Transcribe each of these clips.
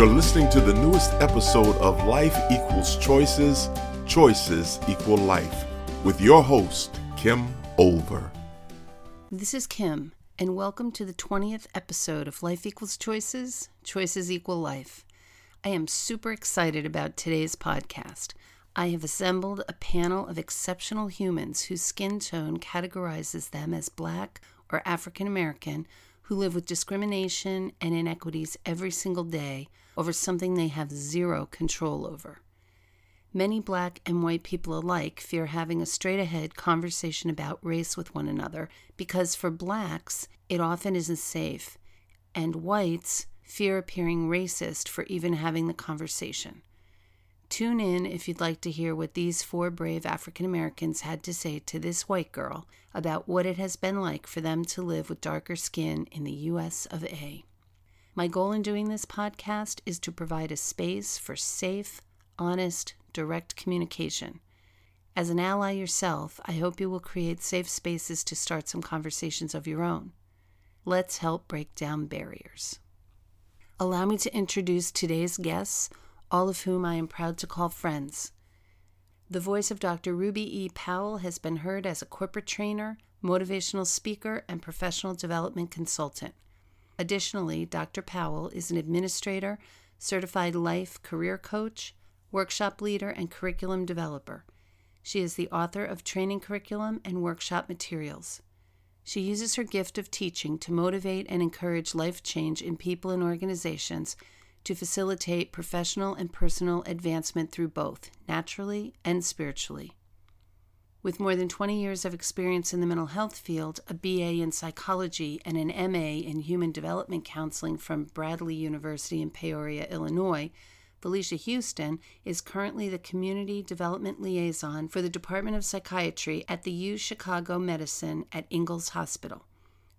You're listening to the newest episode of Life Equals Choices, Choices Equal Life, with your host, Kim Olver. This is Kim, and welcome to the 20th episode of Life Equals Choices, Choices Equal Life. I am super excited about today's podcast. I have assembled a panel of exceptional humans whose skin tone categorizes them as black or African American who live with discrimination and inequities every single day over something they have zero control over. Many black and white people alike fear having a straight ahead conversation about race with one another because for blacks, it often isn't safe, and whites fear appearing racist for even having the conversation. Tune in if you'd like to hear what these four brave African Americans had to say to this white girl about what it has been like for them to live with darker skin in the US of A. My goal in doing this podcast is to provide a space for safe, honest, direct communication. As an ally yourself, I hope you will create safe spaces to start some conversations of your own. Let's help break down barriers. Allow me to introduce today's guests all of whom I am proud to call friends. The voice of Dr. Ruby E. Powell has been heard as a corporate trainer, motivational speaker, and professional development consultant. Additionally, Dr. Powell is an administrator, certified life career coach, workshop leader, and curriculum developer. She is the author of training curriculum and workshop materials. She uses her gift of teaching to motivate and encourage life change in people and organizations to facilitate professional and personal advancement through both naturally and spiritually. With more than 20 years of experience in the mental health field, a BA in psychology, and an MA in human development counseling from Bradley University in Peoria, Illinois, Felicia Houston is currently the Community Development Liaison for the Department of Psychiatry at the U Chicago Medicine at Ingalls Hospital.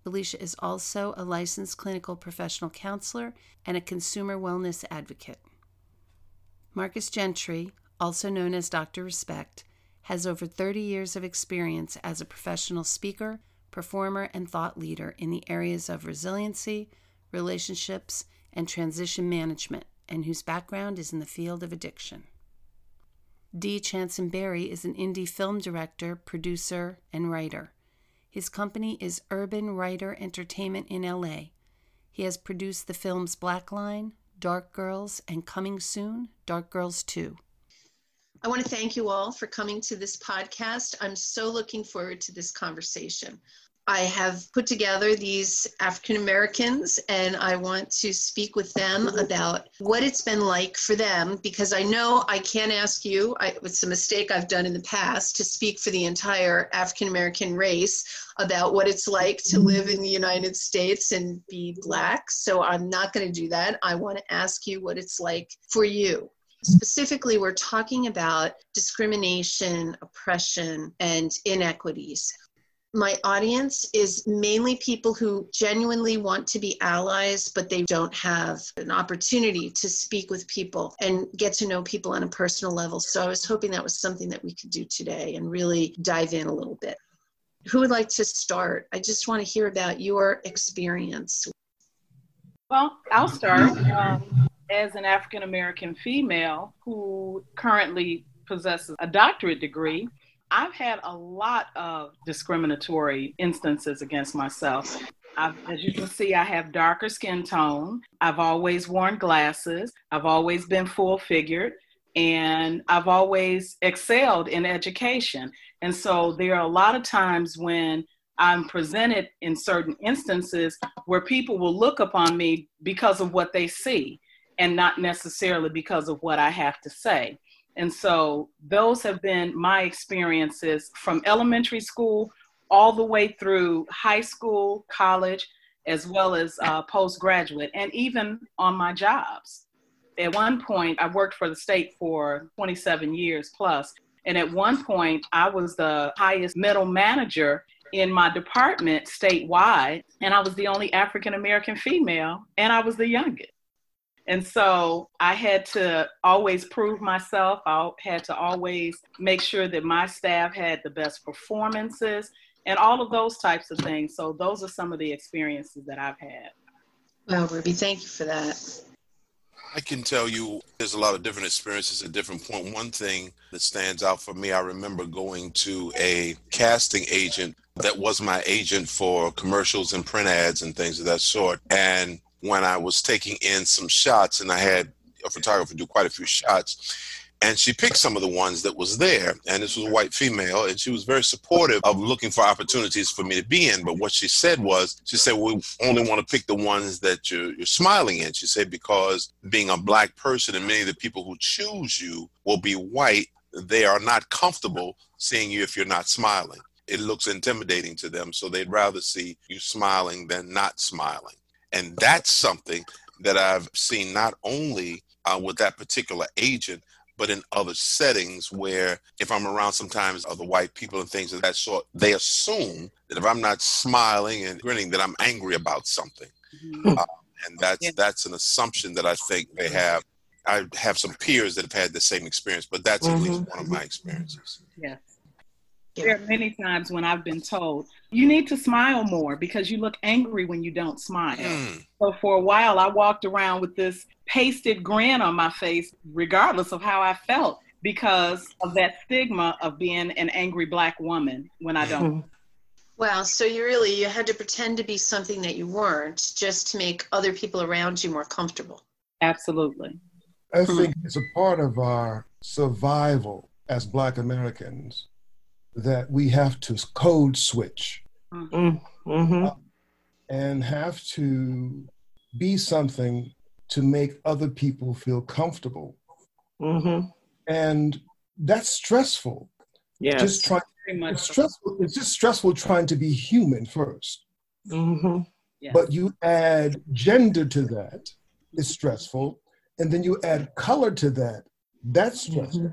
Felicia is also a licensed clinical professional counselor and a consumer wellness advocate. Marcus Gentry, also known as Dr. Respect, has over 30 years of experience as a professional speaker, performer, and thought leader in the areas of resiliency, relationships, and transition management, and whose background is in the field of addiction. D. Channsin Berry is an indie film director, producer, and writer. His company is Urban Writer Entertainment in LA. He has produced the films Black Line, Dark Girls, and coming soon, Dark Girls 2. I want to thank you all for coming to this podcast. I'm so looking forward to this conversation. I have put together these African Americans and I want to speak with them about what it's been like for them because I know I can't ask you, I, it's a mistake I've done in the past, to speak for the entire African American race about what it's like to live in the United States and be Black. So I'm not going to do that. I want to ask you what it's like for you. Specifically, we're talking about discrimination, oppression, and inequities my audience is mainly people who genuinely want to be allies, but they don't have an opportunity to speak with people and get to know people on a personal level. So I was hoping that was something that we could do today and really dive in a little bit. Who would like to start? I just want to hear about your experience. Well, I'll start. Um, as an African American female who currently possesses a doctorate degree, I've had a lot of discriminatory instances against myself. I've, as you can see, I have darker skin tone. I've always worn glasses. I've always been full figured. And I've always excelled in education. And so there are a lot of times when I'm presented in certain instances where people will look upon me because of what they see and not necessarily because of what I have to say. And so those have been my experiences from elementary school all the way through high school, college, as well as uh, postgraduate, and even on my jobs. At one point, I worked for the state for 27 years plus, and at one point, I was the highest middle manager in my department statewide, and I was the only African American female, and I was the youngest. And so I had to always prove myself. I had to always make sure that my staff had the best performances and all of those types of things. So those are some of the experiences that I've had. Well, Ruby, thank you for that. I can tell you there's a lot of different experiences at different point. One thing that stands out for me, I remember going to a casting agent that was my agent for commercials and print ads and things of that sort. And when I was taking in some shots and I had a photographer do quite a few shots, and she picked some of the ones that was there and this was a white female and she was very supportive of looking for opportunities for me to be in but what she said was she said we only want to pick the ones that you're, you're smiling in she said because being a black person and many of the people who choose you will be white they are not comfortable seeing you if you're not smiling. It looks intimidating to them so they'd rather see you smiling than not smiling and that's something that i've seen not only uh, with that particular agent but in other settings where if I'm around sometimes other white people and things of that sort, they assume that if I'm not smiling and grinning, that I'm angry about something. Mm-hmm. Uh, and that's yeah. that's an assumption that I think they have. I have some peers that have had the same experience, but that's mm-hmm. at least one of my experiences. Yeah. There are many times when I've been told, you need to smile more because you look angry when you don't smile. Mm. So for a while, I walked around with this pasted grin on my face, regardless of how I felt, because of that stigma of being an angry black woman when I don't. Mm-hmm. Wow, so you really you had to pretend to be something that you weren't just to make other people around you more comfortable. Absolutely. I think it's a part of our survival as black Americans that we have to code switch mm-hmm. mm-hmm. uh, and have to be something to make other people feel comfortable. Mm-hmm. And that's stressful. Yeah. Just trying it's stressful. It's just stressful trying to be human 1st mm-hmm. yes. But you add gender to that, it's stressful. And then you add color to that, that's stressful.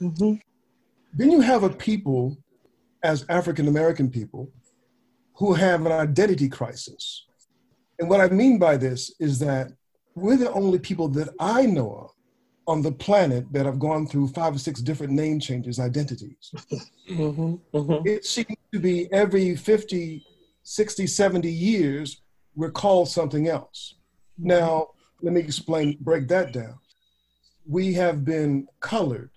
Mm-hmm. mm-hmm. Then you have a people, as African American people, who have an identity crisis. And what I mean by this is that we're the only people that I know of on the planet that have gone through five or six different name changes, identities. Mm-hmm, mm-hmm. It seems to be every 50, 60, 70 years, we're called something else. Now, let me explain, break that down. We have been colored,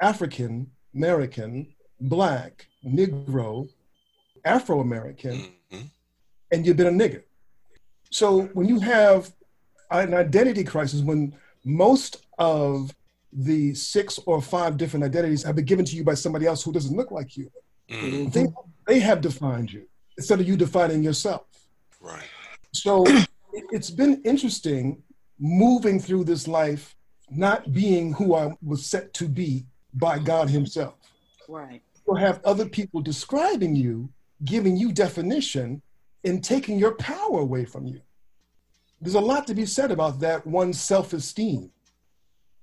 African, American, black, Negro, Afro American, mm-hmm. and you've been a nigger. So when you have an identity crisis, when most of the six or five different identities have been given to you by somebody else who doesn't look like you, mm-hmm. they, they have defined you instead of you defining yourself. Right. So it's been interesting moving through this life, not being who I was set to be by God Himself. Right. Or have other people describing you, giving you definition, and taking your power away from you. There's a lot to be said about that one's self esteem.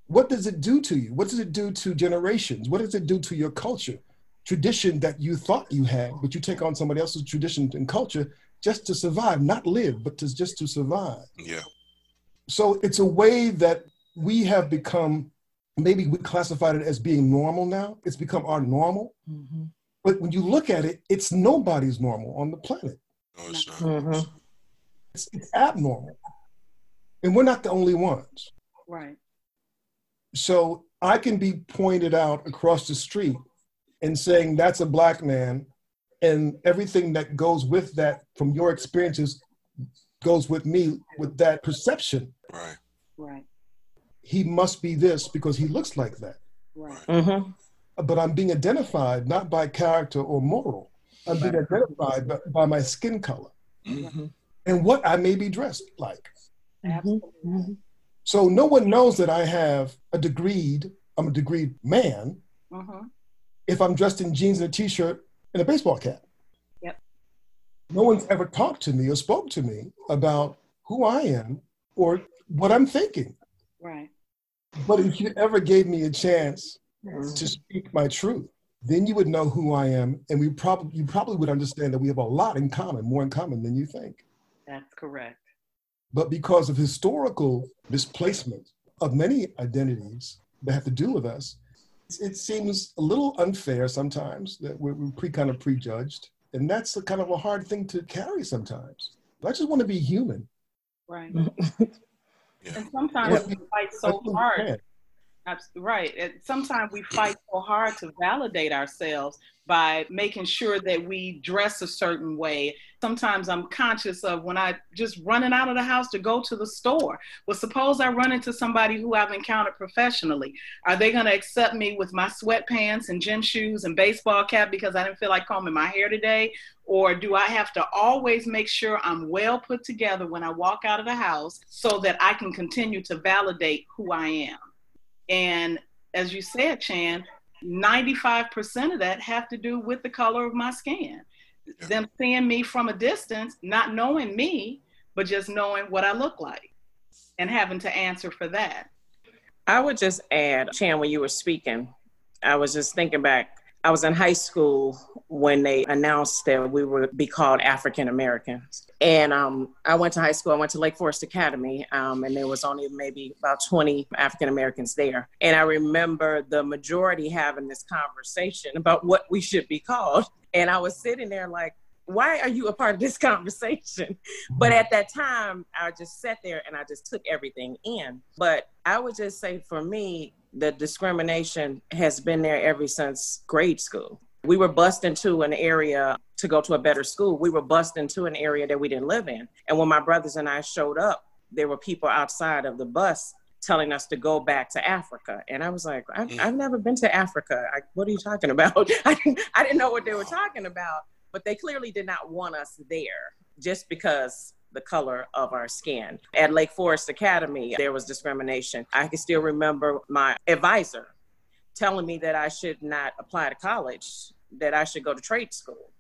What does it do to you? What does it do to generations? What does it do to your culture? Tradition that you thought you had, but you take on somebody else's tradition and culture just to survive, not live, but to, just to survive. Yeah. So it's a way that we have become, maybe we classified it as being normal now. It's become our normal. Mm-hmm. But when you look at it, it's nobody's normal on the planet. No, it's not. Mm-hmm. It's, it's abnormal. And we're not the only ones. Right. So I can be pointed out across the street and saying that's a black man, and everything that goes with that from your experiences goes with me with that perception. Right. Right. He must be this because he looks like that. Right. Mm-hmm. But I'm being identified not by character or moral. I'm being identified by, by my skin color mm-hmm. and what I may be dressed like. Mm-hmm. So no one knows that I have a degreed, I'm a degreed man mm-hmm. if I'm dressed in jeans and a t-shirt and a baseball cap. Yep. No one's ever talked to me or spoke to me about who I am or what I'm thinking. Right. But if you ever gave me a chance mm-hmm. to speak my truth, then you would know who I am, and we probably you probably would understand that we have a lot in common, more in common than you think. That's correct. But because of historical displacement of many identities that have to do with us, it seems a little unfair sometimes that we're, we're pre kind of prejudged. And that's a kind of a hard thing to carry sometimes. I just want to be human. Right. And sometimes yeah. we fight so hard. Right. And sometimes we fight so hard to validate ourselves by making sure that we dress a certain way. Sometimes I'm conscious of when I just running out of the house to go to the store. Well, suppose I run into somebody who I've encountered professionally. Are they going to accept me with my sweatpants and gym shoes and baseball cap because I didn't feel like combing my hair today? Or do I have to always make sure I'm well put together when I walk out of the house so that I can continue to validate who I am? And as you said, Chan, 95% of that have to do with the color of my skin. Yeah. Them seeing me from a distance, not knowing me, but just knowing what I look like and having to answer for that. I would just add, Chan, when you were speaking, I was just thinking back. I was in high school when they announced that we would be called African Americans. And um, I went to high school. I went to Lake Forest Academy, um, and there was only maybe about 20 African Americans there. And I remember the majority having this conversation about what we should be called. And I was sitting there like, why are you a part of this conversation? But at that time, I just sat there and I just took everything in. But I would just say for me, the discrimination has been there ever since grade school. We were bused into an area to go to a better school. We were bused into an area that we didn't live in. And when my brothers and I showed up, there were people outside of the bus telling us to go back to Africa. And I was like, I've, mm. I've never been to Africa. I, what are you talking about? I didn't, I didn't know what they were talking about, but they clearly did not want us there just because the color of our skin. At Lake Forest Academy, there was discrimination. I can still remember my advisor telling me that I should not apply to college, that I should go to trade school.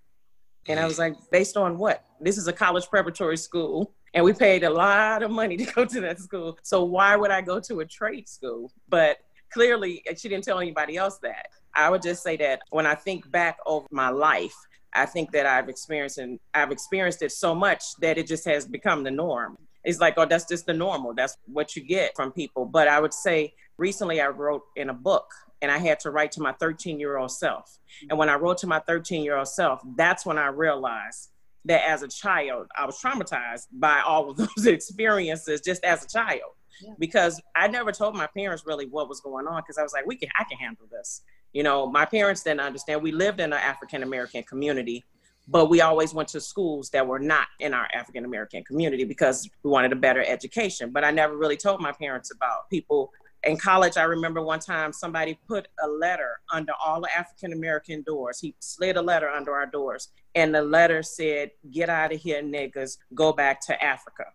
And I was like, based on what? This is a college preparatory school, and we paid a lot of money to go to that school. So why would I go to a trade school? But clearly, she didn't tell anybody else that. I would just say that when I think back over my life, I think that I've experienced and I've experienced it so much that it just has become the norm. It's like, oh, that's just the normal. That's what you get from people. But I would say recently I wrote in a book and I had to write to my 13 year old self. And when I wrote to my 13 year old self, that's when I realized that as a child, I was traumatized by all of those experiences just as a child. Yeah. Because I never told my parents really what was going on because I was like, we can, I can handle this. You know, my parents didn't understand. We lived in an African American community, but we always went to schools that were not in our African American community because we wanted a better education. But I never really told my parents about people in college, I remember one time somebody put a letter under all the African American doors. He slid a letter under our doors, and the letter said, Get out of here, niggas, go back to Africa.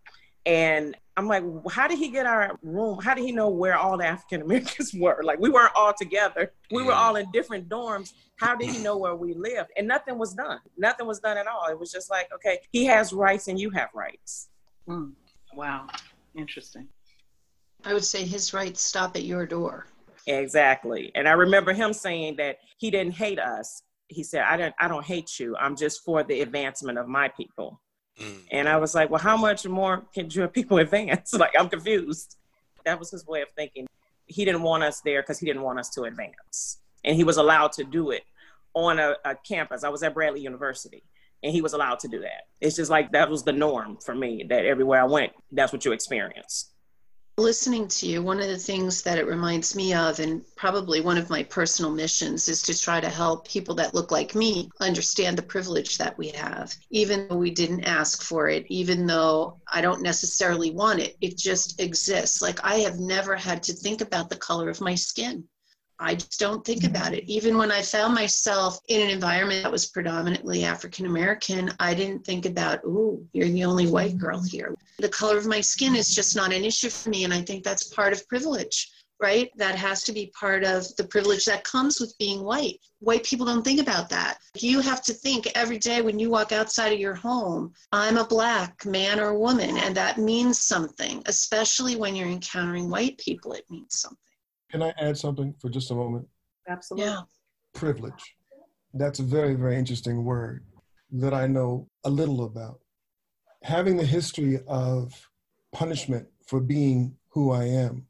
And I'm like, how did he get our room? How did he know where all the African Americans were? Like, we weren't all together. We were all in different dorms. How did he know where we lived? And nothing was done. Nothing was done at all. It was just like, okay, he has rights and you have rights. Mm. Wow. Interesting. I would say his rights stop at your door. Exactly. And I remember him saying that he didn't hate us. He said, I don't I don't hate you. I'm just for the advancement of my people. Mm. And I was like, Well, how much more can your people advance? like I'm confused. That was his way of thinking. He didn't want us there because he didn't want us to advance. And he was allowed to do it on a, a campus. I was at Bradley University and he was allowed to do that. It's just like that was the norm for me that everywhere I went, that's what you experienced. Listening to you, one of the things that it reminds me of, and probably one of my personal missions, is to try to help people that look like me understand the privilege that we have, even though we didn't ask for it, even though I don't necessarily want it. It just exists. Like I have never had to think about the color of my skin. I just don't think mm-hmm. about it. Even when I found myself in an environment that was predominantly African American, I didn't think about, ooh, you're the only white girl here. The color of my skin is just not an issue for me. And I think that's part of privilege, right? That has to be part of the privilege that comes with being white. White people don't think about that. You have to think every day when you walk outside of your home, I'm a black man or woman, and that means something, especially when you're encountering white people, it means something. Can I add something for just a moment? Absolutely. Yeah. Privilege. That's a very, very interesting word that I know a little about. Having the history of punishment for being who I am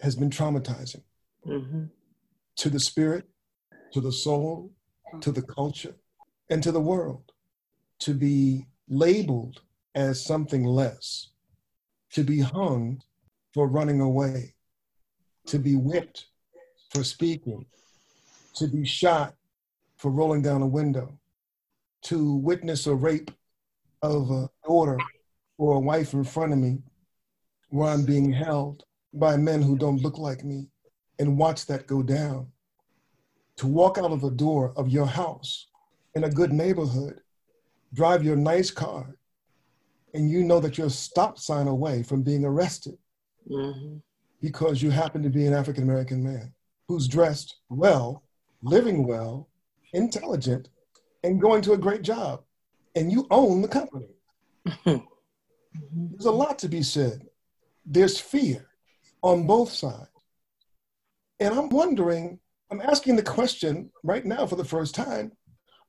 has been traumatizing mm-hmm. to the spirit, to the soul, to the culture, and to the world. To be labeled as something less, to be hung for running away, to be whipped for speaking, to be shot for rolling down a window, to witness a rape of a daughter or a wife in front of me where I'm being held by men who don't look like me and watch that go down. To walk out of the door of your house in a good neighborhood, drive your nice car, and you know that you're a stop sign away from being arrested mm-hmm. Because you happen to be an African American man who's dressed well, living well, intelligent, and going to a great job. And you own the company. There's a lot to be said. There's fear on both sides. And I'm wondering, I'm asking the question right now for the first time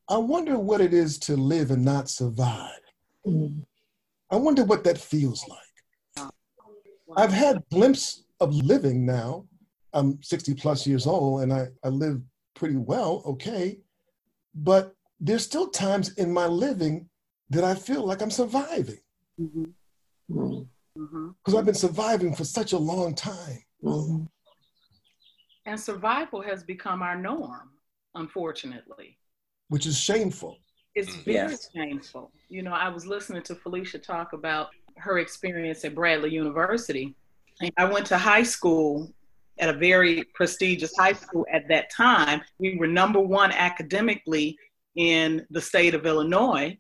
I wonder what it is to live and not survive. Mm-hmm. I wonder what that feels like. I've had glimpse of living now. I'm 60 plus years old and I, I live pretty well, okay. But there's still times in my living that I feel like I'm surviving. Because mm-hmm. mm-hmm. I've been surviving for such a long time. Mm-hmm. And survival has become our norm, unfortunately. Which is shameful. It's very yes. shameful. You know, I was listening to Felicia talk about her experience at Bradley University. I went to high school at a very prestigious high school at that time. We were number one academically in the state of Illinois.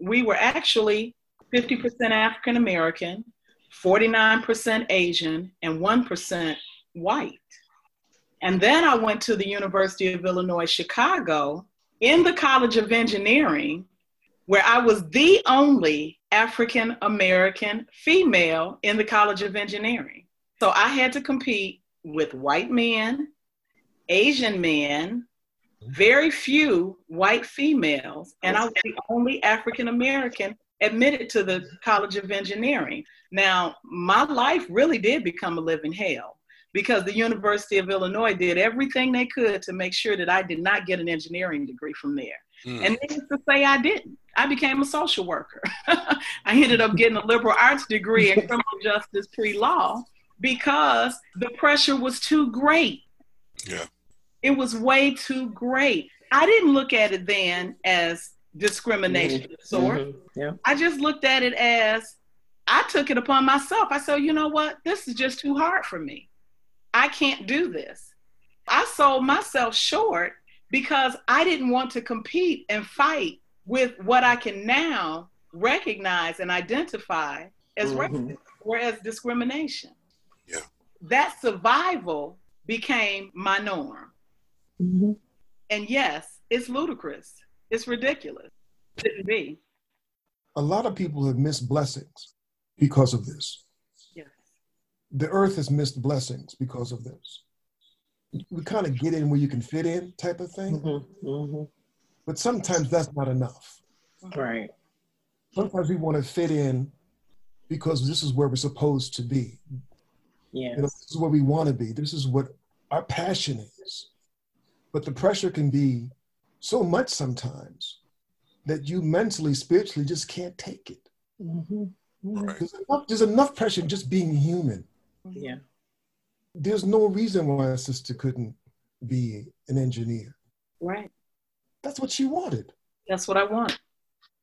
We were actually 50% African American, 49% Asian, and 1% white. And then I went to the University of Illinois Chicago in the College of Engineering, where I was the only African American female in the College of Engineering. So I had to compete with white men, Asian men, very few white females, and I was the only African American admitted to the College of Engineering. Now, my life really did become a living hell because the University of Illinois did everything they could to make sure that I did not get an engineering degree from there. Mm. And needless to say, I didn't. I became a social worker. I ended up getting a liberal arts degree in criminal justice pre law because the pressure was too great. Yeah. It was way too great. I didn't look at it then as discrimination mm-hmm. of sort. Mm-hmm. Yeah. I just looked at it as I took it upon myself. I said, you know what? This is just too hard for me. I can't do this. I sold myself short because I didn't want to compete and fight with what I can now recognize and identify as mm-hmm. racism or as discrimination. Yeah. That survival became my norm. Mm-hmm. And yes, it's ludicrous. It's ridiculous. It shouldn't be. A lot of people have missed blessings because of this. Yes. The earth has missed blessings because of this. We kind of get in where you can fit in type of thing. Mm-hmm. Mm-hmm. But sometimes that's not enough. Right. Sometimes we want to fit in because this is where we're supposed to be. Yeah. You know, this is where we want to be. This is what our passion is. But the pressure can be so much sometimes that you mentally, spiritually just can't take it. Mm-hmm. Mm-hmm. Right. There's, enough, there's enough pressure just being human. Yeah. There's no reason why a sister couldn't be an engineer. Right. That's what she wanted. That's what I want.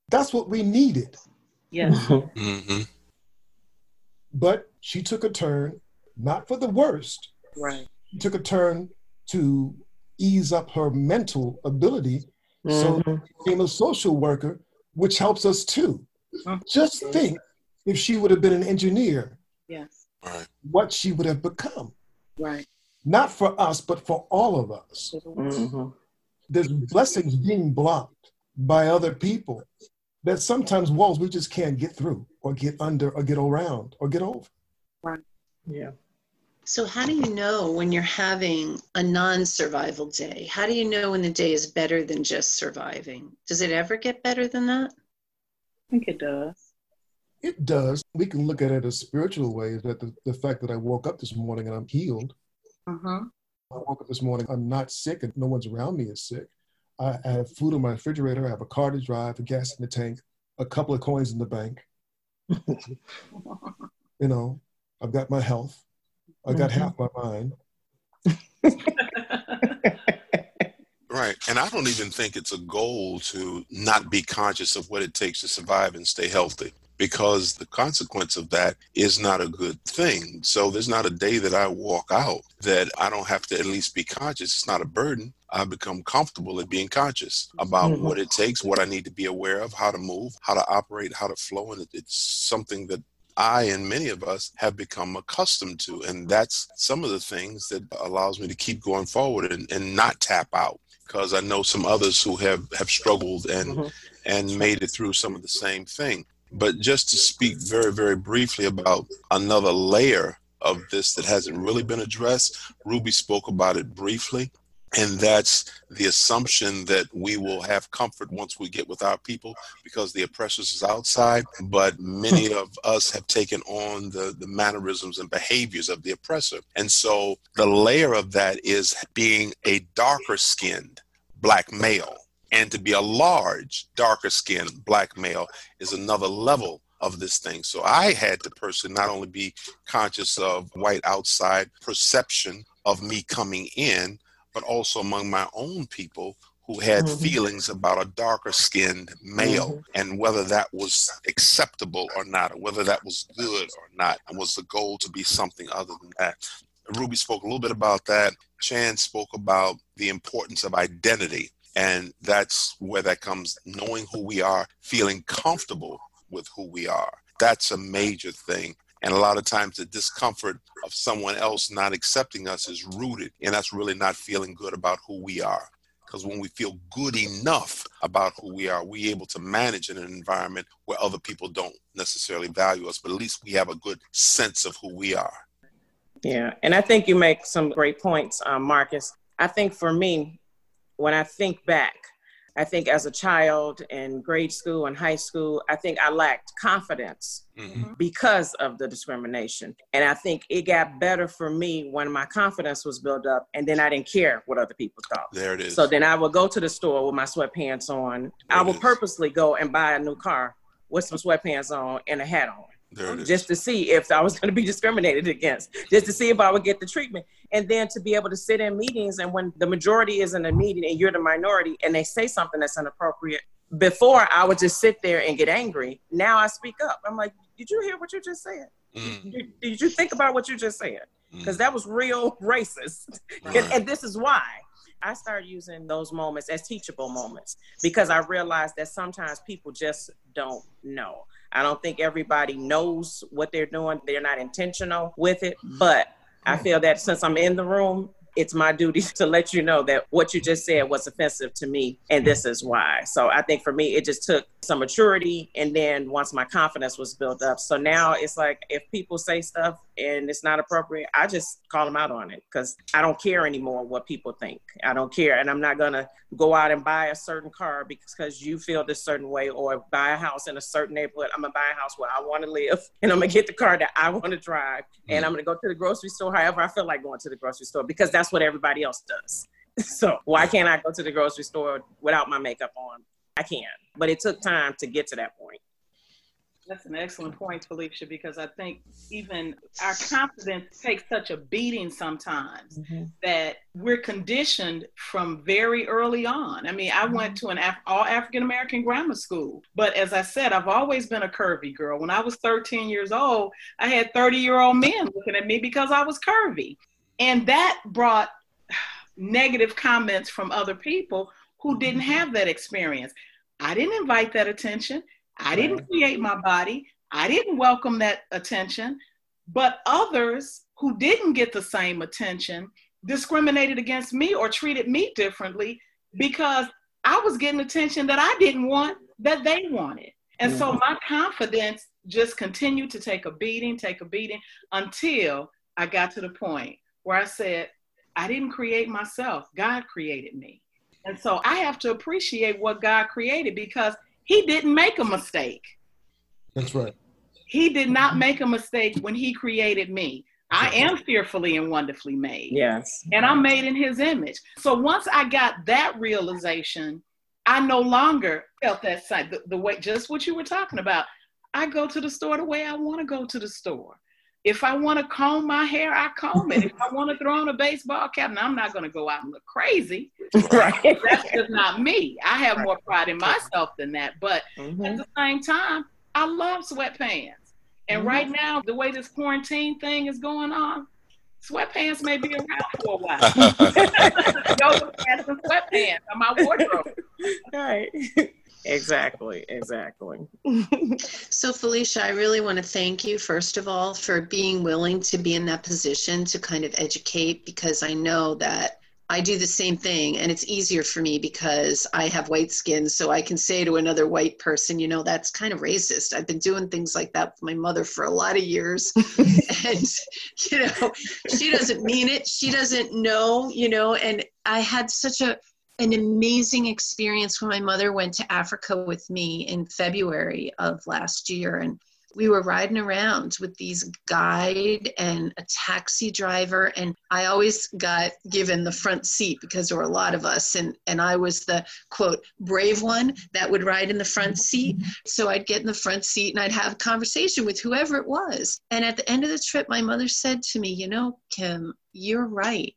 That's what we needed. Yes. mm-hmm. But she took a turn, not for the worst. Right. She took a turn to ease up her mental ability. Mm-hmm. So she became a social worker, which helps us too. Mm-hmm. Just think if she would have been an engineer, yes. Right. what she would have become. Right. Not for us, but for all of us. Mm-hmm. There's blessings being blocked by other people that sometimes walls we just can't get through or get under or get around or get over. Right. Yeah. So, how do you know when you're having a non survival day? How do you know when the day is better than just surviving? Does it ever get better than that? I think it does. It does. We can look at it as spiritual ways that the, the fact that I woke up this morning and I'm healed. Uh-huh. I woke up this morning, I'm not sick, and no one's around me is sick. I, I have food in my refrigerator, I have a car to drive, a gas in the tank, a couple of coins in the bank. you know, I've got my health. I've got mm-hmm. half my mind. right. And I don't even think it's a goal to not be conscious of what it takes to survive and stay healthy because the consequence of that is not a good thing. So there's not a day that I walk out that I don't have to at least be conscious. It's not a burden. I've become comfortable at being conscious about mm-hmm. what it takes, what I need to be aware of, how to move, how to operate, how to flow. And it's something that I and many of us have become accustomed to. And that's some of the things that allows me to keep going forward and, and not tap out because I know some others who have, have struggled and mm-hmm. and made it through some of the same thing. But just to speak very, very briefly about another layer of this that hasn't really been addressed, Ruby spoke about it briefly. And that's the assumption that we will have comfort once we get with our people because the oppressors is outside. But many hmm. of us have taken on the, the mannerisms and behaviors of the oppressor. And so the layer of that is being a darker skinned black male and to be a large, darker skinned black male is another level of this thing. So I had to personally not only be conscious of white outside perception of me coming in, but also among my own people who had mm-hmm. feelings about a darker skinned male mm-hmm. and whether that was acceptable or not, or whether that was good or not. And was the goal to be something other than that? Ruby spoke a little bit about that. Chan spoke about the importance of identity and that's where that comes knowing who we are, feeling comfortable with who we are. That's a major thing. And a lot of times the discomfort of someone else not accepting us is rooted in us really not feeling good about who we are. Because when we feel good enough about who we are, we're able to manage in an environment where other people don't necessarily value us, but at least we have a good sense of who we are. Yeah, and I think you make some great points, um, Marcus. I think for me, when I think back, I think as a child in grade school and high school, I think I lacked confidence mm-hmm. because of the discrimination. And I think it got better for me when my confidence was built up and then I didn't care what other people thought. There it is. So then I would go to the store with my sweatpants on. There I would purposely go and buy a new car with some sweatpants on and a hat on just to see if I was going to be discriminated against, just to see if I would get the treatment. And then to be able to sit in meetings and when the majority is in a meeting and you're the minority and they say something that's inappropriate, before I would just sit there and get angry. Now I speak up. I'm like, did you hear what you just said? Mm. Did, did, you think about what you just said? Because mm. that was real racist. Right. And, and this is why. I started using those moments as teachable moments because I realized that sometimes people just don't know. I don't think everybody knows what they're doing. They're not intentional with it. But I mm-hmm. feel that since I'm in the room, it's my duty to let you know that what you just said was offensive to me and this is why. So I think for me, it just took some maturity. And then once my confidence was built up. So now it's like if people say stuff and it's not appropriate, I just call them out on it because I don't care anymore what people think. I don't care. And I'm not going to go out and buy a certain car because you feel this certain way or buy a house in a certain neighborhood. I'm going to buy a house where I want to live and I'm going to get the car that I want to drive. And mm. I'm going to go to the grocery store however I feel like going to the grocery store because that's what everybody else does. So why can't I go to the grocery store without my makeup on? I can. But it took time to get to that point. That's an excellent point, Felicia, because I think even our confidence takes such a beating sometimes mm-hmm. that we're conditioned from very early on. I mean, I mm-hmm. went to an Af- all African American grammar school, but as I said, I've always been a curvy girl. When I was 13 years old, I had 30 year old men looking at me because I was curvy. And that brought negative comments from other people who didn't mm-hmm. have that experience. I didn't invite that attention. I didn't create my body. I didn't welcome that attention. But others who didn't get the same attention discriminated against me or treated me differently because I was getting attention that I didn't want that they wanted. And mm-hmm. so my confidence just continued to take a beating, take a beating until I got to the point where I said, I didn't create myself, God created me. And so I have to appreciate what God created because he didn't make a mistake. That's right. He did not make a mistake when he created me. I am fearfully and wonderfully made. Yes. And I'm made in his image. So once I got that realization, I no longer felt that side, the, the way, just what you were talking about. I go to the store the way I want to go to the store. If I want to comb my hair, I comb it. If I want to throw on a baseball cap, now I'm not going to go out and look crazy. Right. That's just not me. I have more pride in myself than that. But mm-hmm. at the same time, I love sweatpants. And mm-hmm. right now, the way this quarantine thing is going on, sweatpants may be around for a while. Yoga pants and sweatpants on my wardrobe. Right. Exactly, exactly. so, Felicia, I really want to thank you, first of all, for being willing to be in that position to kind of educate because I know that I do the same thing and it's easier for me because I have white skin. So I can say to another white person, you know, that's kind of racist. I've been doing things like that with my mother for a lot of years. and, you know, she doesn't mean it. She doesn't know, you know, and I had such a, an amazing experience when my mother went to Africa with me in February of last year. And we were riding around with these guide and a taxi driver and i always got given the front seat because there were a lot of us and and i was the quote brave one that would ride in the front seat. So i'd get in the front seat and i'd have a conversation with whoever it was. And at the end of the trip my mother said to me you know kim you're right.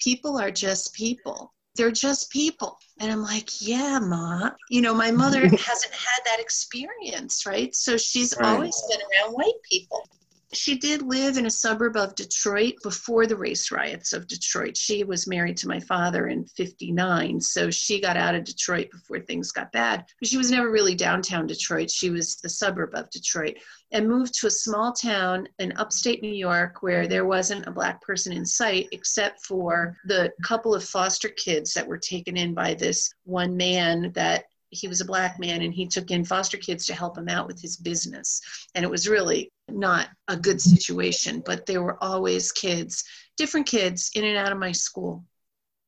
People are just people they're just people. And I'm like, yeah, Ma. You know, my mother hasn't had that experience, right? So she's right. always been around white people. She did live in a suburb of Detroit before the race riots of Detroit. She was married to my father in 59, so she got out of Detroit before things got bad. But she was never really downtown Detroit. She was the suburb of Detroit and moved to a small town in upstate New York where there wasn't a black person in sight except for the couple of foster kids that were taken in by this one man that he was a black man and he took in foster kids to help him out with his business. And it was really not a good situation, but there were always kids, different kids in and out of my school.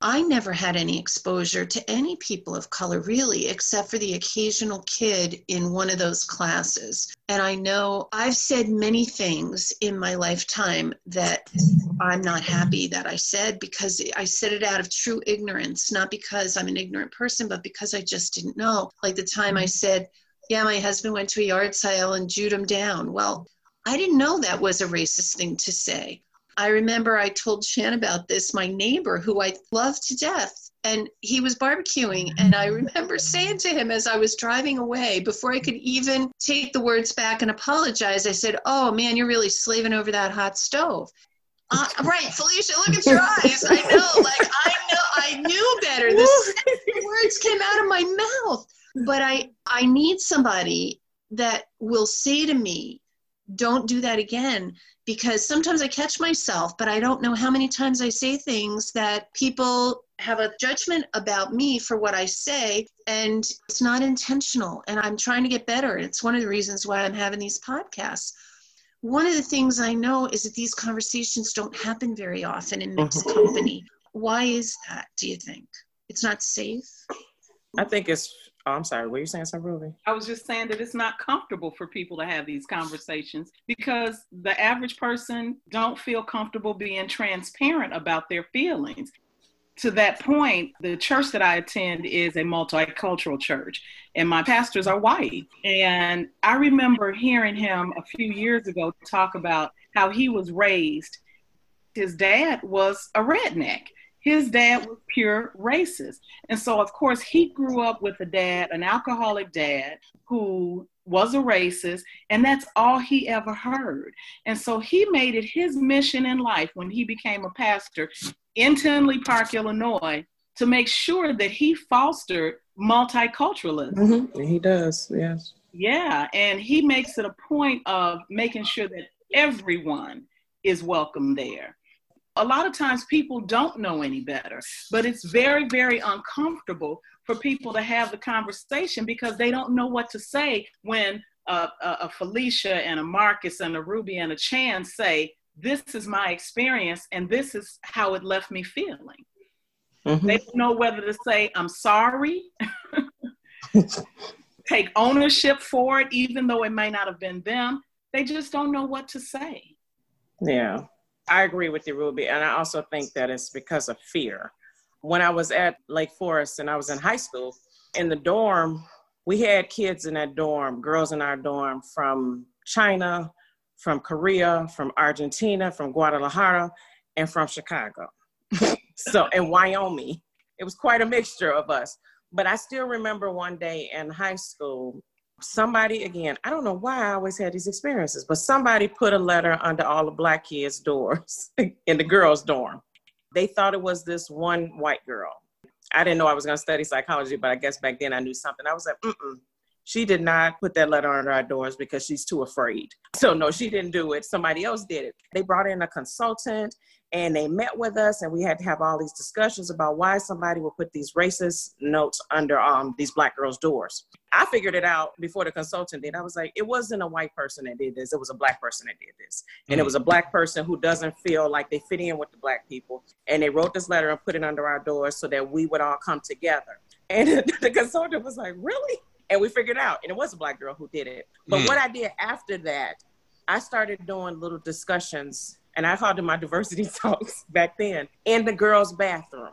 I never had any exposure to any people of color really, except for the occasional kid in one of those classes. And I know I've said many things in my lifetime that I'm not happy that I said because I said it out of true ignorance, not because I'm an ignorant person, but because I just didn't know. Like the time I said, Yeah, my husband went to a yard sale and jewed him down. Well, I didn't know that was a racist thing to say. I remember I told Chan about this, my neighbor who I love to death, and he was barbecuing. And I remember saying to him as I was driving away, before I could even take the words back and apologize, I said, Oh man, you're really slaving over that hot stove. Uh, right, Felicia, look at your eyes. I know, like I know, I knew better. The words came out of my mouth, but I, I need somebody that will say to me, "Don't do that again," because sometimes I catch myself, but I don't know how many times I say things that people have a judgment about me for what I say, and it's not intentional. And I'm trying to get better. It's one of the reasons why I'm having these podcasts. One of the things I know is that these conversations don't happen very often in mixed mm-hmm. company. Why is that, do you think? It's not safe? I think it's Oh, I'm sorry. Were you saying something, Ruby? I was just saying that it's not comfortable for people to have these conversations because the average person don't feel comfortable being transparent about their feelings. To that point, the church that I attend is a multicultural church, and my pastors are white. And I remember hearing him a few years ago talk about how he was raised. His dad was a redneck his dad was pure racist. And so, of course, he grew up with a dad, an alcoholic dad, who was a racist, and that's all he ever heard. And so he made it his mission in life when he became a pastor in Tinley Park, Illinois, to make sure that he fostered multiculturalism. Mm-hmm. He does, yes. Yeah, and he makes it a point of making sure that everyone is welcome there a lot of times people don't know any better, but it's very, very uncomfortable for people to have the conversation because they don't know what to say when a, a Felicia and a Marcus and a Ruby and a Chan say, This is my experience and this is how it left me feeling. Mm-hmm. They don't know whether to say, I'm sorry, take ownership for it, even though it may not have been them. They just don't know what to say. Yeah. I agree with you, Ruby. And I also think that it's because of fear. When I was at Lake Forest and I was in high school, in the dorm, we had kids in that dorm, girls in our dorm from China, from Korea, from Argentina, from Guadalajara, and from Chicago. so, in Wyoming, it was quite a mixture of us. But I still remember one day in high school, somebody, again, I don't know why I always had these experiences, but somebody put a letter under all the black kids' doors in the girls' dorm. They thought it was this one white girl. I didn't know I was going to study psychology, but I guess back then I knew something. I was like, mm-mm she did not put that letter under our doors because she's too afraid. So, no, she didn't do it. Somebody else did it. They brought in a consultant and they met with us, and we had to have all these discussions about why somebody would put these racist notes under um, these black girls' doors. I figured it out before the consultant did. I was like, it wasn't a white person that did this, it was a black person that did this. And mm-hmm. it was a black person who doesn't feel like they fit in with the black people. And they wrote this letter and put it under our doors so that we would all come together. And the consultant was like, really? and we figured out and it was a black girl who did it but mm. what i did after that i started doing little discussions and i called them my diversity talks back then in the girls bathroom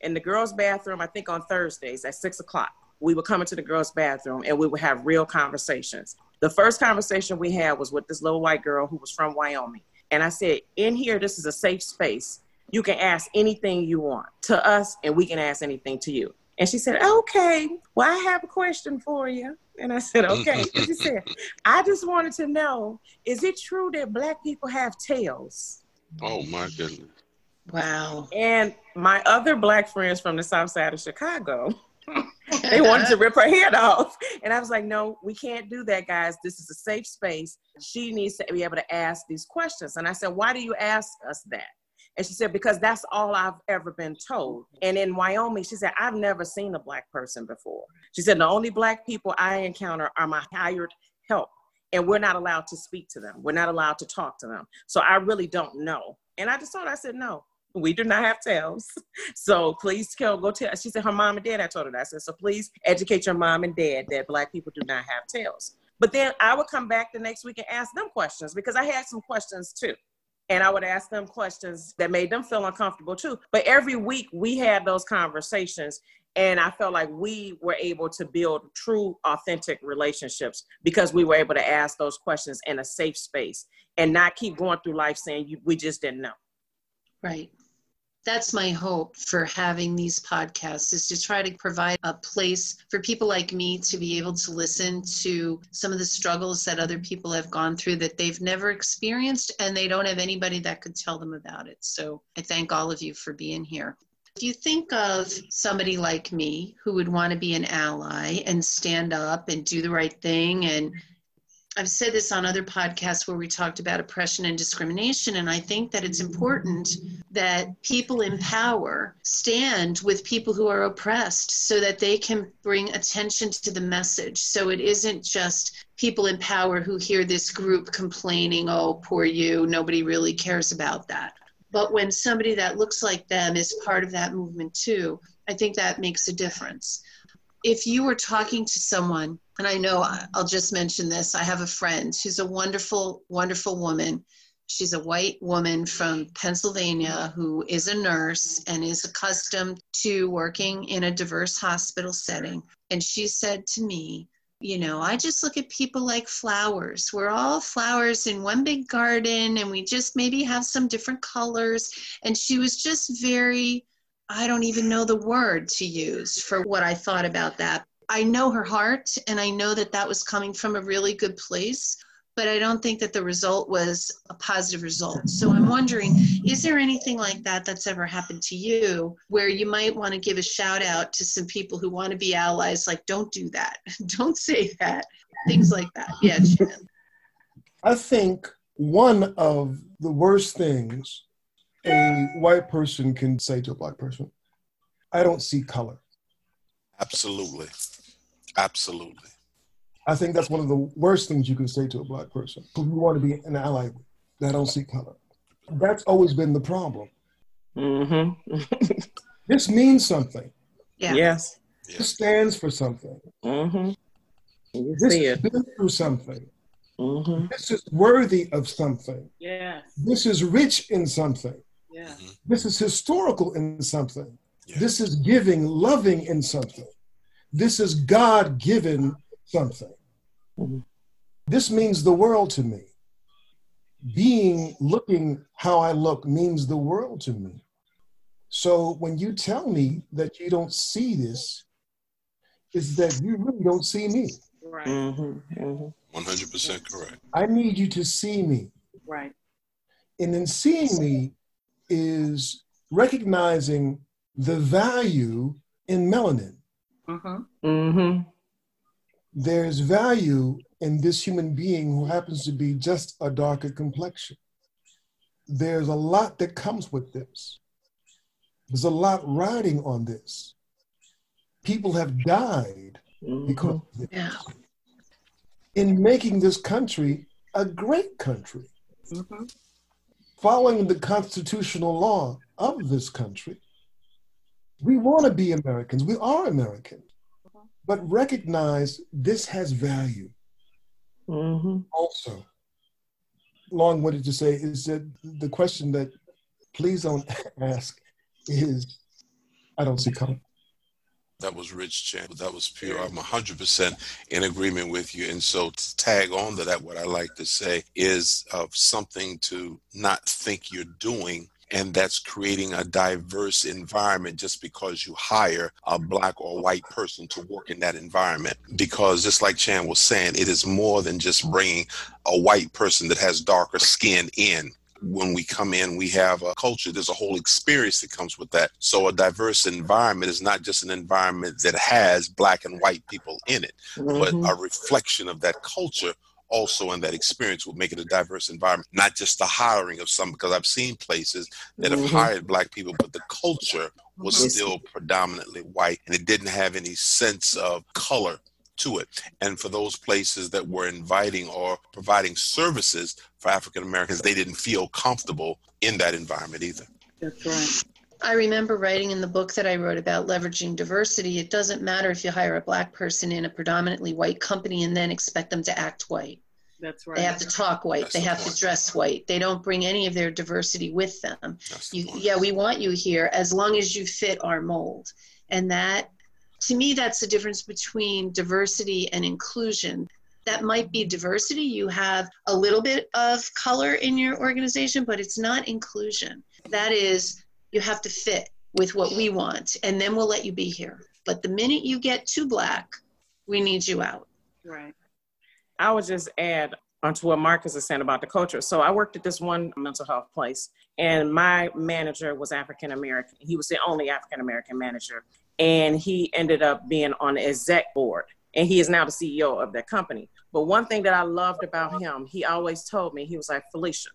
in the girls bathroom i think on thursdays at six o'clock we would come into the girls bathroom and we would have real conversations the first conversation we had was with this little white girl who was from wyoming and i said in here this is a safe space you can ask anything you want to us and we can ask anything to you and she said, Okay, well, I have a question for you. And I said, Okay. she said, I just wanted to know is it true that Black people have tails? Oh, my goodness. Wow. And my other Black friends from the South Side of Chicago, they wanted to rip her head off. And I was like, no, we can't do that, guys. This is a safe space. She needs to be able to ask these questions. And I said, why do you ask us that? And she said, because that's all I've ever been told. And in Wyoming, she said, I've never seen a black person before. She said, the only black people I encounter are my hired help. And we're not allowed to speak to them. We're not allowed to talk to them. So I really don't know. And I just told her, I said, no, we do not have tails. So please tell, go tell. She said her mom and dad. I told her that. I said, so please educate your mom and dad that black people do not have tails. But then I would come back the next week and ask them questions because I had some questions too and I would ask them questions that made them feel uncomfortable too. But every week we had those conversations and I felt like we were able to build true, authentic relationships because we were able to ask those questions in a safe space and not keep going through life saying we just didn't know. Right that's my hope for having these podcasts is to try to provide a place for people like me to be able to listen to some of the struggles that other people have gone through that they've never experienced and they don't have anybody that could tell them about it. So I thank all of you for being here. If you think of somebody like me who would want to be an ally and stand up and do the right thing and I've said this on other podcasts where we talked about oppression and discrimination, and I think that it's important that people in power stand with people who are oppressed so that they can bring attention to the message. So it isn't just people in power who hear this group complaining, oh, poor you, nobody really cares about that. But when somebody that looks like them is part of that movement too, I think that makes a difference if you were talking to someone, and I know I'll just mention this, I have a friend who's a wonderful, wonderful woman. She's a white woman from Pennsylvania who is a nurse and is accustomed to working in a diverse hospital setting. And she said to me, you know, I just look at people like flowers. We're all flowers in one big garden and we just maybe have some different colors. And she was just very I don't even know the word to use for what I thought about that. I know her heart and I know that that was coming from a really good place, but I don't think that the result was a positive result. So I'm wondering is there anything like that that's ever happened to you where you might want to give a shout out to some people who want to be allies like don't do that. don't say that. Things like that. Yeah. I think one of the worst things a white person can say to a black person, I don't see color. Absolutely. Absolutely. I think that's one of the worst things you can say to a black person who you want to be an ally with. That don't see color. That's always been the problem. Mm-hmm. this means something. Yeah. Yes. This stands for something. Mm-hmm. this is through something. Mm-hmm. This is worthy of something. Yes. This is rich in something. Yeah. Mm-hmm. This is historical in something. Yeah. This is giving, loving in something. This is God given something. Mm-hmm. This means the world to me. being looking how I look means the world to me. So when you tell me that you don't see this, is that you really don't see me. Right. Mm-hmm. Mm-hmm. 100% correct. I need you to see me. Right. And in seeing me is recognizing the value in melanin. Mm-hmm. Mm-hmm. There's value in this human being who happens to be just a darker complexion. There's a lot that comes with this. There's a lot riding on this. People have died mm-hmm. because yeah. in making this country a great country. Mm-hmm. Following the constitutional law of this country, we want to be Americans. We are Americans. But recognize this has value. Mm-hmm. Also, long winded to say is that the question that please don't ask is I don't see color. That was rich, Chan. That was pure. I'm 100% in agreement with you. And so, to tag on to that, what I like to say is of something to not think you're doing and that's creating a diverse environment just because you hire a black or white person to work in that environment. Because just like Chan was saying, it is more than just bringing a white person that has darker skin in when we come in, we have a culture. There's a whole experience that comes with that. So a diverse environment is not just an environment that has black and white people in it, mm-hmm. but a reflection of that culture also in that experience will make it a diverse environment, not just the hiring of some, because I've seen places that have mm-hmm. hired black people, but the culture was still predominantly white and it didn't have any sense of color to it. And for those places that were inviting or providing services for African Americans, they didn't feel comfortable in that environment either. That's right. I remember writing in the book that I wrote about leveraging diversity. It doesn't matter if you hire a black person in a predominantly white company and then expect them to act white. That's right. They have to talk white. That's they the have point. to dress white. They don't bring any of their diversity with them. You, the yeah, we want you here as long as you fit our mold. And that, to me, that's the difference between diversity and inclusion. That might be diversity. You have a little bit of color in your organization, but it's not inclusion. That is, you have to fit with what we want, and then we'll let you be here. But the minute you get too black, we need you out. Right. I would just add onto what Marcus is saying about the culture. So I worked at this one mental health place, and my manager was African American. He was the only African American manager, and he ended up being on the exec board, and he is now the CEO of that company. But one thing that I loved about him, he always told me, he was like, Felicia,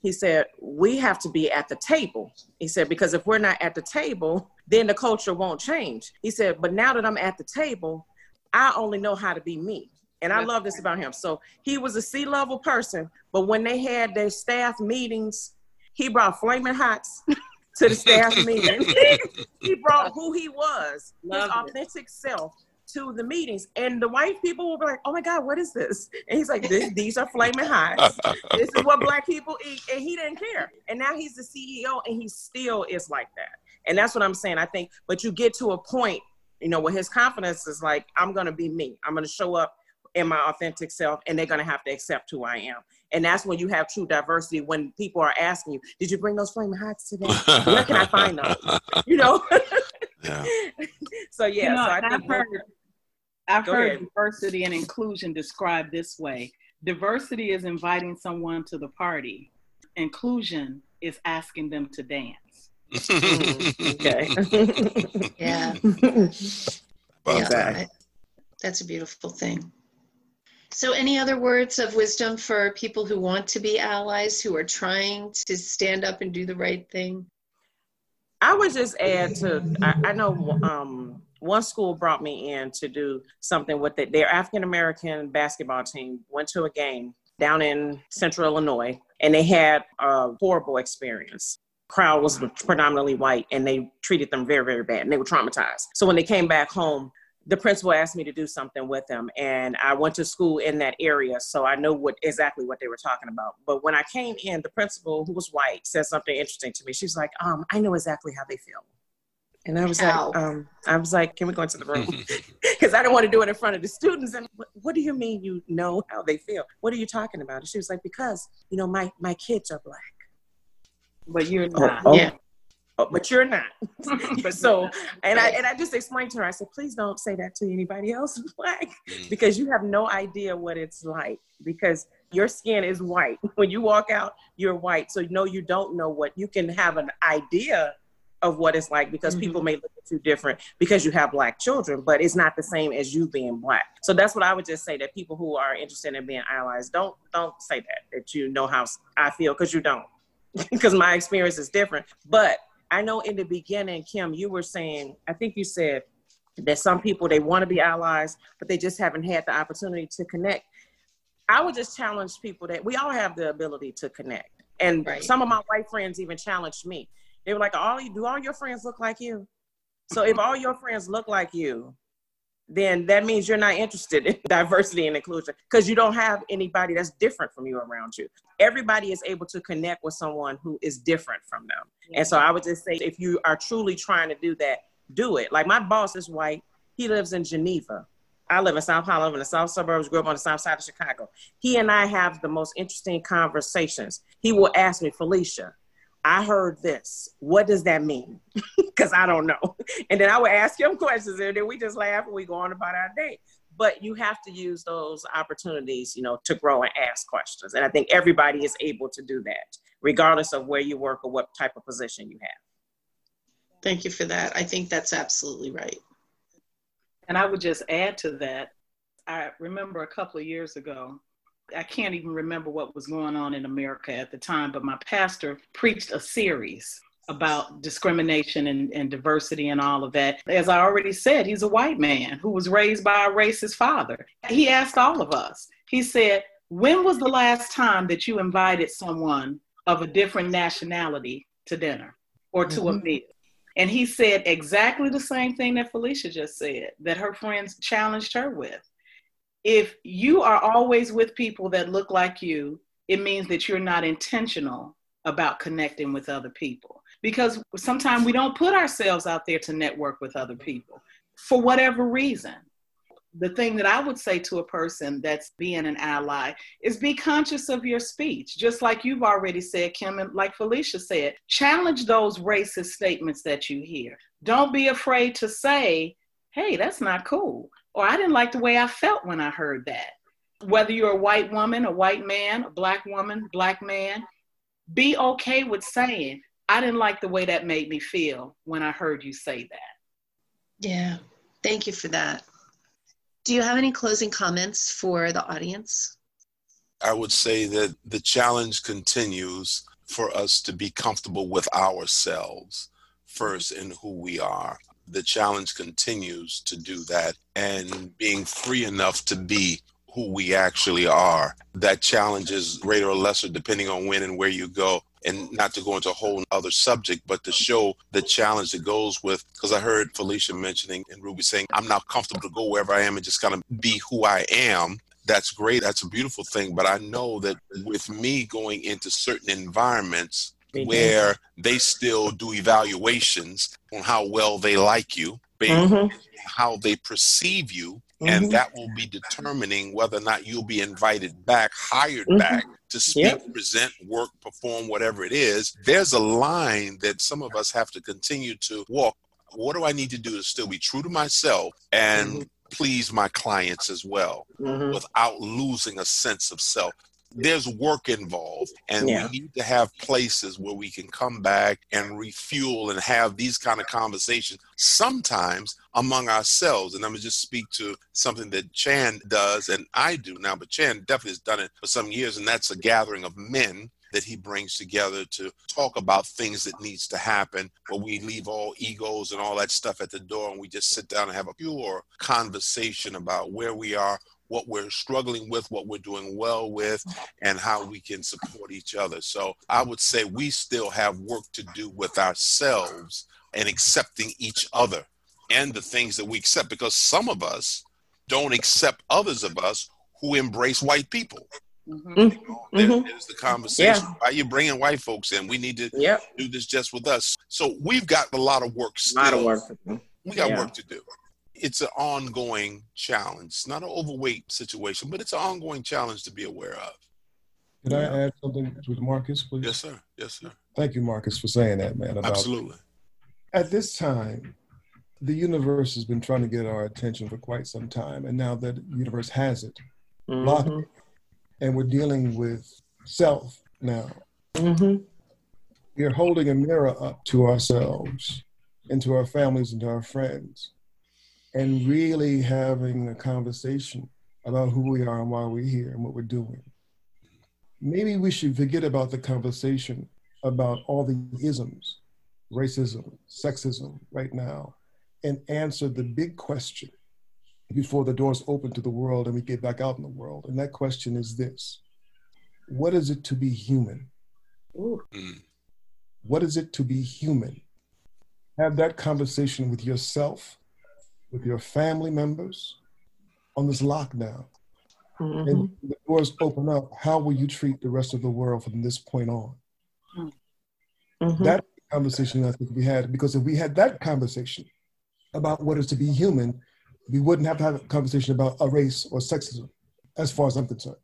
he said, we have to be at the table. He said, because if we're not at the table, then the culture won't change. He said, but now that I'm at the table, I only know how to be me. And I love this about him. So he was a C-level person, but when they had their staff meetings, he brought flaming hots to the staff meeting. he brought who he was, love his it. authentic self to the meetings. And the white people will be like, oh my God, what is this? And he's like, these are flaming hots. this is what black people eat. And he didn't care. And now he's the CEO and he still is like that. And that's what I'm saying. I think, but you get to a point, you know, where his confidence is like, I'm going to be me. I'm going to show up in my authentic self and they're going to have to accept who I am. And that's when you have true diversity when people are asking you, did you bring those flaming hots today? Where can I find those? You know? yeah. so yeah, you know, so I have heard, I've heard ahead. diversity and inclusion described this way. Diversity is inviting someone to the party. Inclusion is asking them to dance. okay. yeah. yeah. That. That's a beautiful thing. So, any other words of wisdom for people who want to be allies, who are trying to stand up and do the right thing? I would just add to, I, I know um, one school brought me in to do something with it. Their African American basketball team went to a game down in central Illinois and they had a horrible experience. Crowd was predominantly white and they treated them very, very bad and they were traumatized. So when they came back home, the principal asked me to do something with them and i went to school in that area so i know what exactly what they were talking about but when i came in the principal who was white said something interesting to me she's like um, i know exactly how they feel And I was How? like, um, I was like, can we go into the room? Because I don't want to do it in front of the students. And what, what, do you mean you know how they feel? What are you talking about? And she was like, because you know my my kids are black. But you're oh, not. Oh, oh. Yeah. Oh, but you're not. but so, and I and I just explained to her. I said, please don't say that to anybody else black, mm. because you have no idea what it's like. Because your skin is white. When you walk out, you're white. So no, you don't know what you can have an idea of what it's like because mm-hmm. people may look at you different because you have black children, but it's not the same as you being black. So that's what I would just say that people who are interested in being allies don't don't say that that you know how I feel because you don't because my experience is different. But I know in the beginning, Kim, you were saying I think you said that some people they want to be allies, but they just haven't had the opportunity to connect. I would just challenge people that we all have the ability to connect. And right. some of my white friends even challenged me. They were like, all you do all your friends look like you? So if all your friends look like you, then that means you're not interested in diversity and inclusion because you don't have anybody that's different from you around you. Everybody is able to connect with someone who is different from them. And so I would just say if you are truly trying to do that, do it. Like my boss is white. He lives in Geneva. I live in South Holland, in the south suburbs, grew up on the south side of Chicago. He and I have the most interesting conversations. He will ask me, Felicia, I heard this. What does that mean? Because I don't know. And then I would ask him questions, and then we just laugh and we go on about our day. But you have to use those opportunities, you know, to grow and ask questions. And I think everybody is able to do that, regardless of where you work or what type of position you have. Thank you for that. I think that's absolutely right. And I would just add to that. I remember a couple of years ago, I can't even remember what was going on in America at the time, but my pastor preached a series about discrimination and, and, diversity and all of that. As I already said, he's a white man who was raised by a racist father. He asked all of us, he said, When was the last time that you invited someone of a different nationality to dinner or to mm-hmm. a meal? And he said exactly the same thing that Felicia just said, that her friends challenged her with. If you are always with people that look like you, it means that you're not intentional about connecting with other people. Because sometimes we don't put ourselves out there to network with other people for whatever reason the thing that I would say to a person that's being an ally is be conscious of your speech. Just like you've already said, Kim, and like Felicia said, challenge those racist statements that you hear. Don't be afraid to say, hey, that's not cool. Or I didn't like the way I felt when I heard that. Whether you're a white woman, a white man, a black woman, black man, be okay with saying, I didn't like the way that made me feel when I heard you say that. Yeah, thank you for that. Do you have any closing comments for the audience? I would say that the challenge continues for us to be comfortable with ourselves first in who we are. The challenge continues to do that and being free enough to be who we actually are. That challenge is greater or lesser depending on when and where you go and not to go into a whole other subject, but to show the challenge that goes with, because I heard Felicia mentioning and Ruby saying, I'm not comfortable to go wherever I am and just kind of be who I am. That's great. That's a beautiful thing. But I know that with me going into certain environments where they still do evaluations on how well they like you, mm-hmm. how they perceive you, Mm-hmm. and that will be determining whether or not you'll be invited back, hired mm-hmm. back to speak, yep. present, work, perform, whatever it is. There's a line that some of us have to continue to walk. What do I need to do to still be true to myself and mm-hmm. please my clients as well mm-hmm. without losing a sense of self? There's work involved and yeah. we need to have places where we can come back and refuel and have these kind of conversations sometimes among ourselves and i'm going to just speak to something that chan does and i do now but chan definitely has done it for some years and that's a gathering of men that he brings together to talk about things that needs to happen but we leave all egos and all that stuff at the door and we just sit down and have a pure conversation about where we are what we're struggling with, what we're doing well with, and how we can support each other. So I would say we still have work to do with ourselves and accepting each other and the things that we accept because some of us don't accept others of us who embrace white people. Mm-hmm. You know, mm-hmm. There's the conversation. Yeah. Why are you bringing white folks in? We need to yep. do this just with us. So we've got a lot of work still. A lot of work. We got yeah. work to do. It's an ongoing challenge. It's not an overweight situation, but it's an ongoing challenge to be aware of. Can I add something with Marcus, please? Yes, sir. Yes, sir. Thank you, Marcus, for saying that, man. About Absolutely. At this time, the universe has been trying to get our attention for quite some time, and now that the universe has it, mm-hmm. and we're dealing with self now. Mm-hmm. We are holding a mirror up to ourselves and to our families and to our friends, and really having a conversation about who we are and why we're here and what we're doing maybe we should forget about the conversation about all the isms, racism, sexism right now, and answer the big question before the doors open to the world and we get back out in the world. And that question is this What is it to be human? Mm. What is it to be human? Have that conversation with yourself, with your family members on this lockdown. Mm-hmm. And the doors open up, how will you treat the rest of the world from this point on? Mm-hmm. That conversation I think we had, because if we had that conversation about what is to be human, we wouldn't have to have a conversation about a race or sexism, as far as I'm concerned.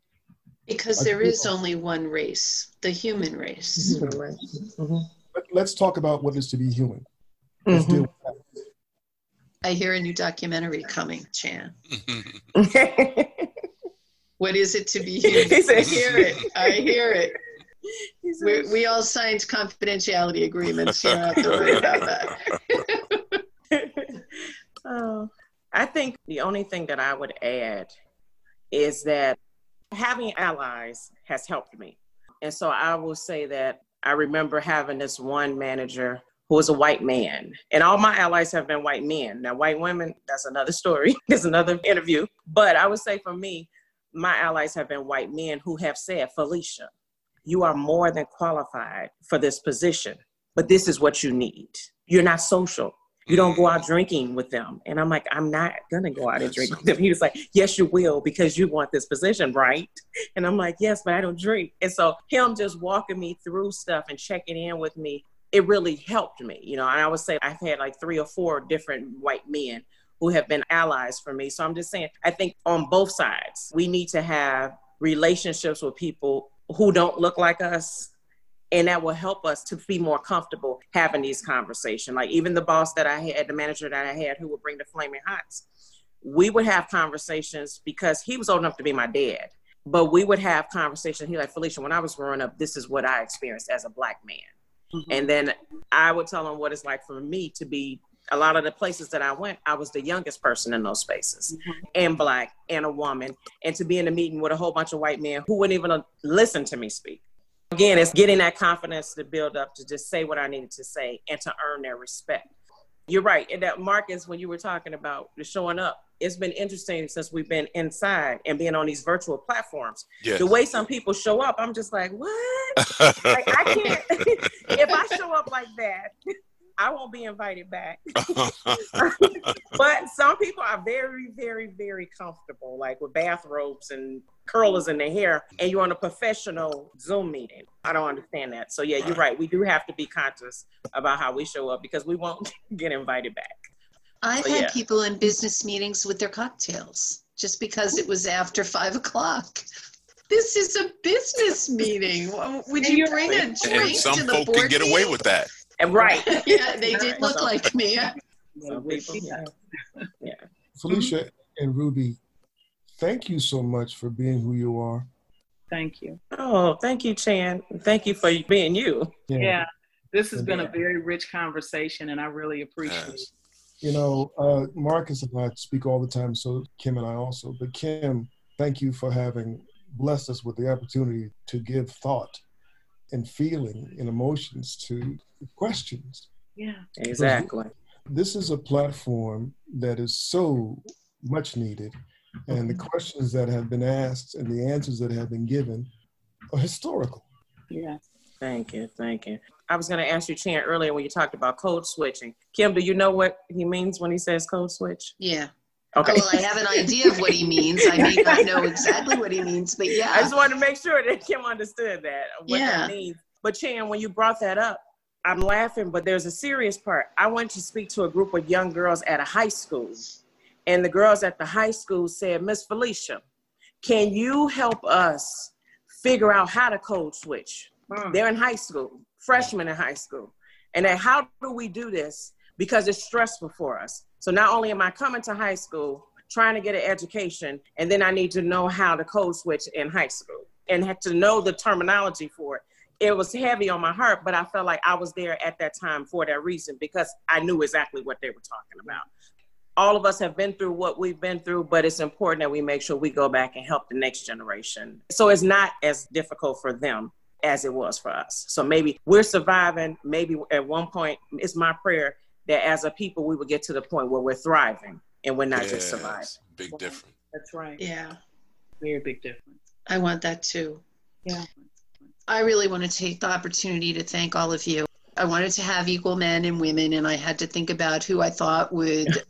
Because there is only one race, the human race. Human race. Mm-hmm. Let's talk about what is to be human. Mm-hmm. I hear a new documentary coming, Chan. What is it to be human? I hear it. I hear it. We, we all signed confidentiality agreements. You don't have to worry about that. oh, I think the only thing that I would add is that having allies has helped me. And so I will say that I remember having this one manager who was a white man. And all my allies have been white men. Now, white women, that's another story. There's another interview. But I would say for me, my allies have been white men who have said, Felicia, you are more than qualified for this position, but this is what you need. You're not social. You don't go out mm. drinking with them. And I'm like, I'm not gonna go out and drink with them. He was like, Yes, you will, because you want this position, right? And I'm like, Yes, but I don't drink. And so him just walking me through stuff and checking in with me, it really helped me. You know, I always say I've had like three or four different white men who have been allies for me. So I'm just saying, I think on both sides, we need to have relationships with people who don't look like us. And that will help us to be more comfortable having these conversations. Like even the boss that I had, the manager that I had who would bring the flaming hots, we would have conversations because he was old enough to be my dad. But we would have conversations. He like, Felicia, when I was growing up, this is what I experienced as a black man. Mm-hmm. And then I would tell them what it's like for me to be a lot of the places that I went, I was the youngest person in those spaces, mm-hmm. and black and a woman, and to be in a meeting with a whole bunch of white men who wouldn't even uh, listen to me speak. Again, it's getting that confidence to build up to just say what I needed to say and to earn their respect. You're right. And that Marcus, when you were talking about showing up, it's been interesting since we've been inside and being on these virtual platforms. Yes. The way some people show up, I'm just like, what? like I can't. if I show up like that, I won't be invited back. but some people are very, very, very comfortable, like with bathrobes and curlers in their hair, and you're on a professional Zoom meeting. I don't understand that. So yeah, you're right. We do have to be conscious about how we show up because we won't get invited back. I've had yeah. people in business meetings with their cocktails just because it was after five o'clock. This is a business meeting. Would you bring a drink and some to the folk board can get away with that. And Right. yeah, they did look like me. yeah. Felicia and Ruby, thank you so much for being who you are. Thank you. Oh, thank you, Chan. Thank you for being you. Yeah. yeah. This has been a very rich conversation, and I really appreciate it. You know, uh, Marcus and I speak all the time, so Kim and I also. But Kim, thank you for having blessed us with the opportunity to give thought and feeling and emotions to questions. Yeah, exactly. This is a platform that is so much needed, and the questions that have been asked and the answers that have been given are historical. Yeah. Thank you. Thank you. I was going to ask you, Chan, earlier when you talked about code switching. Kim, do you know what he means when he says code switch? Yeah. Okay. Oh, well, I have an idea of what he means. I may not know exactly what he means, but yeah. I just wanted to make sure that Kim understood that, what yeah. that means. But Chan, when you brought that up, I'm laughing, but there's a serious part. I went to speak to a group of young girls at a high school, and the girls at the high school said, Miss Felicia, can you help us figure out how to code switch? Hmm. They're in high school, freshmen in high school. And then how do we do this? Because it's stressful for us. So not only am I coming to high school, trying to get an education, and then I need to know how to code switch in high school and had to know the terminology for it. It was heavy on my heart, but I felt like I was there at that time for that reason because I knew exactly what they were talking about. All of us have been through what we've been through, but it's important that we make sure we go back and help the next generation. So it's not as difficult for them as it was for us. So maybe we're surviving. Maybe at one point, it's my prayer that as a people, we will get to the point where we're thriving and we're not yes, just surviving. Big difference. That's right. Yeah. Very big difference. I want that too. Yeah. I really want to take the opportunity to thank all of you. I wanted to have equal men and women, and I had to think about who I thought would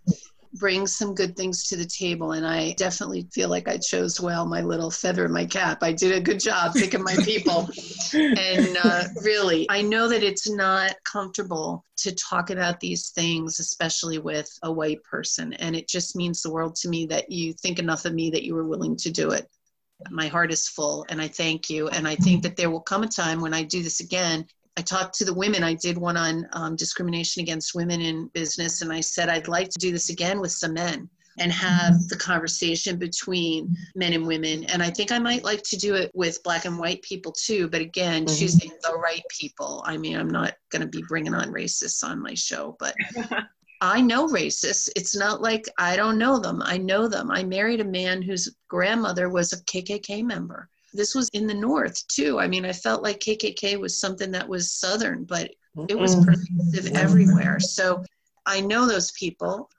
bring some good things to the table. And I definitely feel like I chose well my little feather in my cap. I did a good job picking my people. and uh, really, I know that it's not comfortable to talk about these things, especially with a white person. And it just means the world to me that you think enough of me that you were willing to do it. My heart is full, and I thank you. And I think that there will come a time when I do this again I talked to the women. I did one on um, discrimination against women in business, and I said I'd like to do this again with some men and have the conversation between men and women. And I think I might like to do it with black and white people too. But again, mm-hmm. choosing the right people. I mean, I'm not going to be bringing on racists on my show, but I know racists. It's not like I don't know them. I know them. I married a man whose grandmother was a KKK member this was in the north too i mean i felt like kkk was something that was southern but it was mm-hmm. pervasive everywhere so i know those people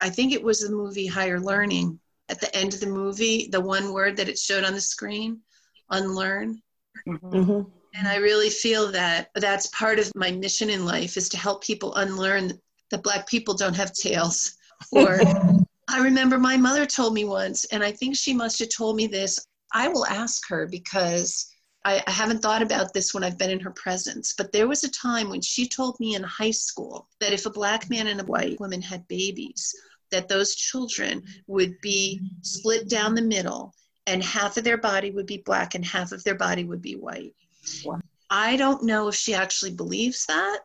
i think it was the movie higher learning at the end of the movie the one word that it showed on the screen unlearn mm-hmm. mm-hmm. and i really feel that that's part of my mission in life is to help people unlearn that black people don't have tails or I remember my mother told me once, and I think she must have told me this. I will ask her because I, I, haven't thought about this when I've been in her presence, but there was a time when she told me in high school that if a black man and a white woman had babies, that those children would be split down the middle and half of their body would be black and half of their body would be white. Wow. I don't know if she actually believes that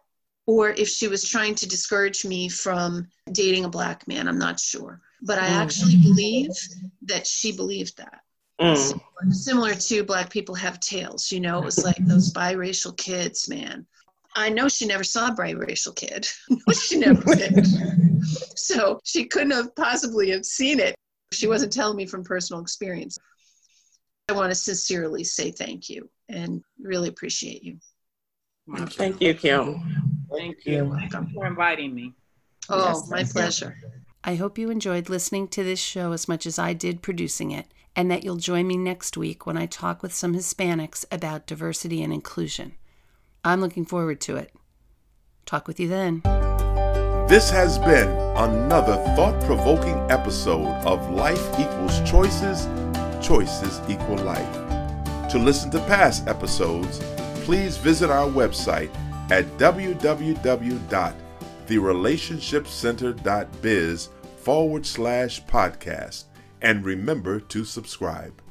or if she was trying to discourage me from dating a black man. I'm not sure. But I mm. actually believe that she believed that. Mm. Similar to Black People Have Tails, you know, it was like those biracial kids, man. I know she never saw a biracial kid. she never did. so she couldn't have possibly have seen it. She wasn't telling me from personal experience. I want to sincerely say thank you and really appreciate you. Thank you, Kim. Thank you for inviting me. Oh, yes, my pleasure. I hope you enjoyed listening to this show as much as I did producing it and that you'll join me next week when I talk with some Hispanics about diversity and inclusion. I'm looking forward to it. Talk with you then. This has been another thought provoking episode of Life Equals Choices, Choices Equal Life. To listen to past episodes, please visit our website at www.therelationshipcenter.biz forward slash podcast and remember to subscribe.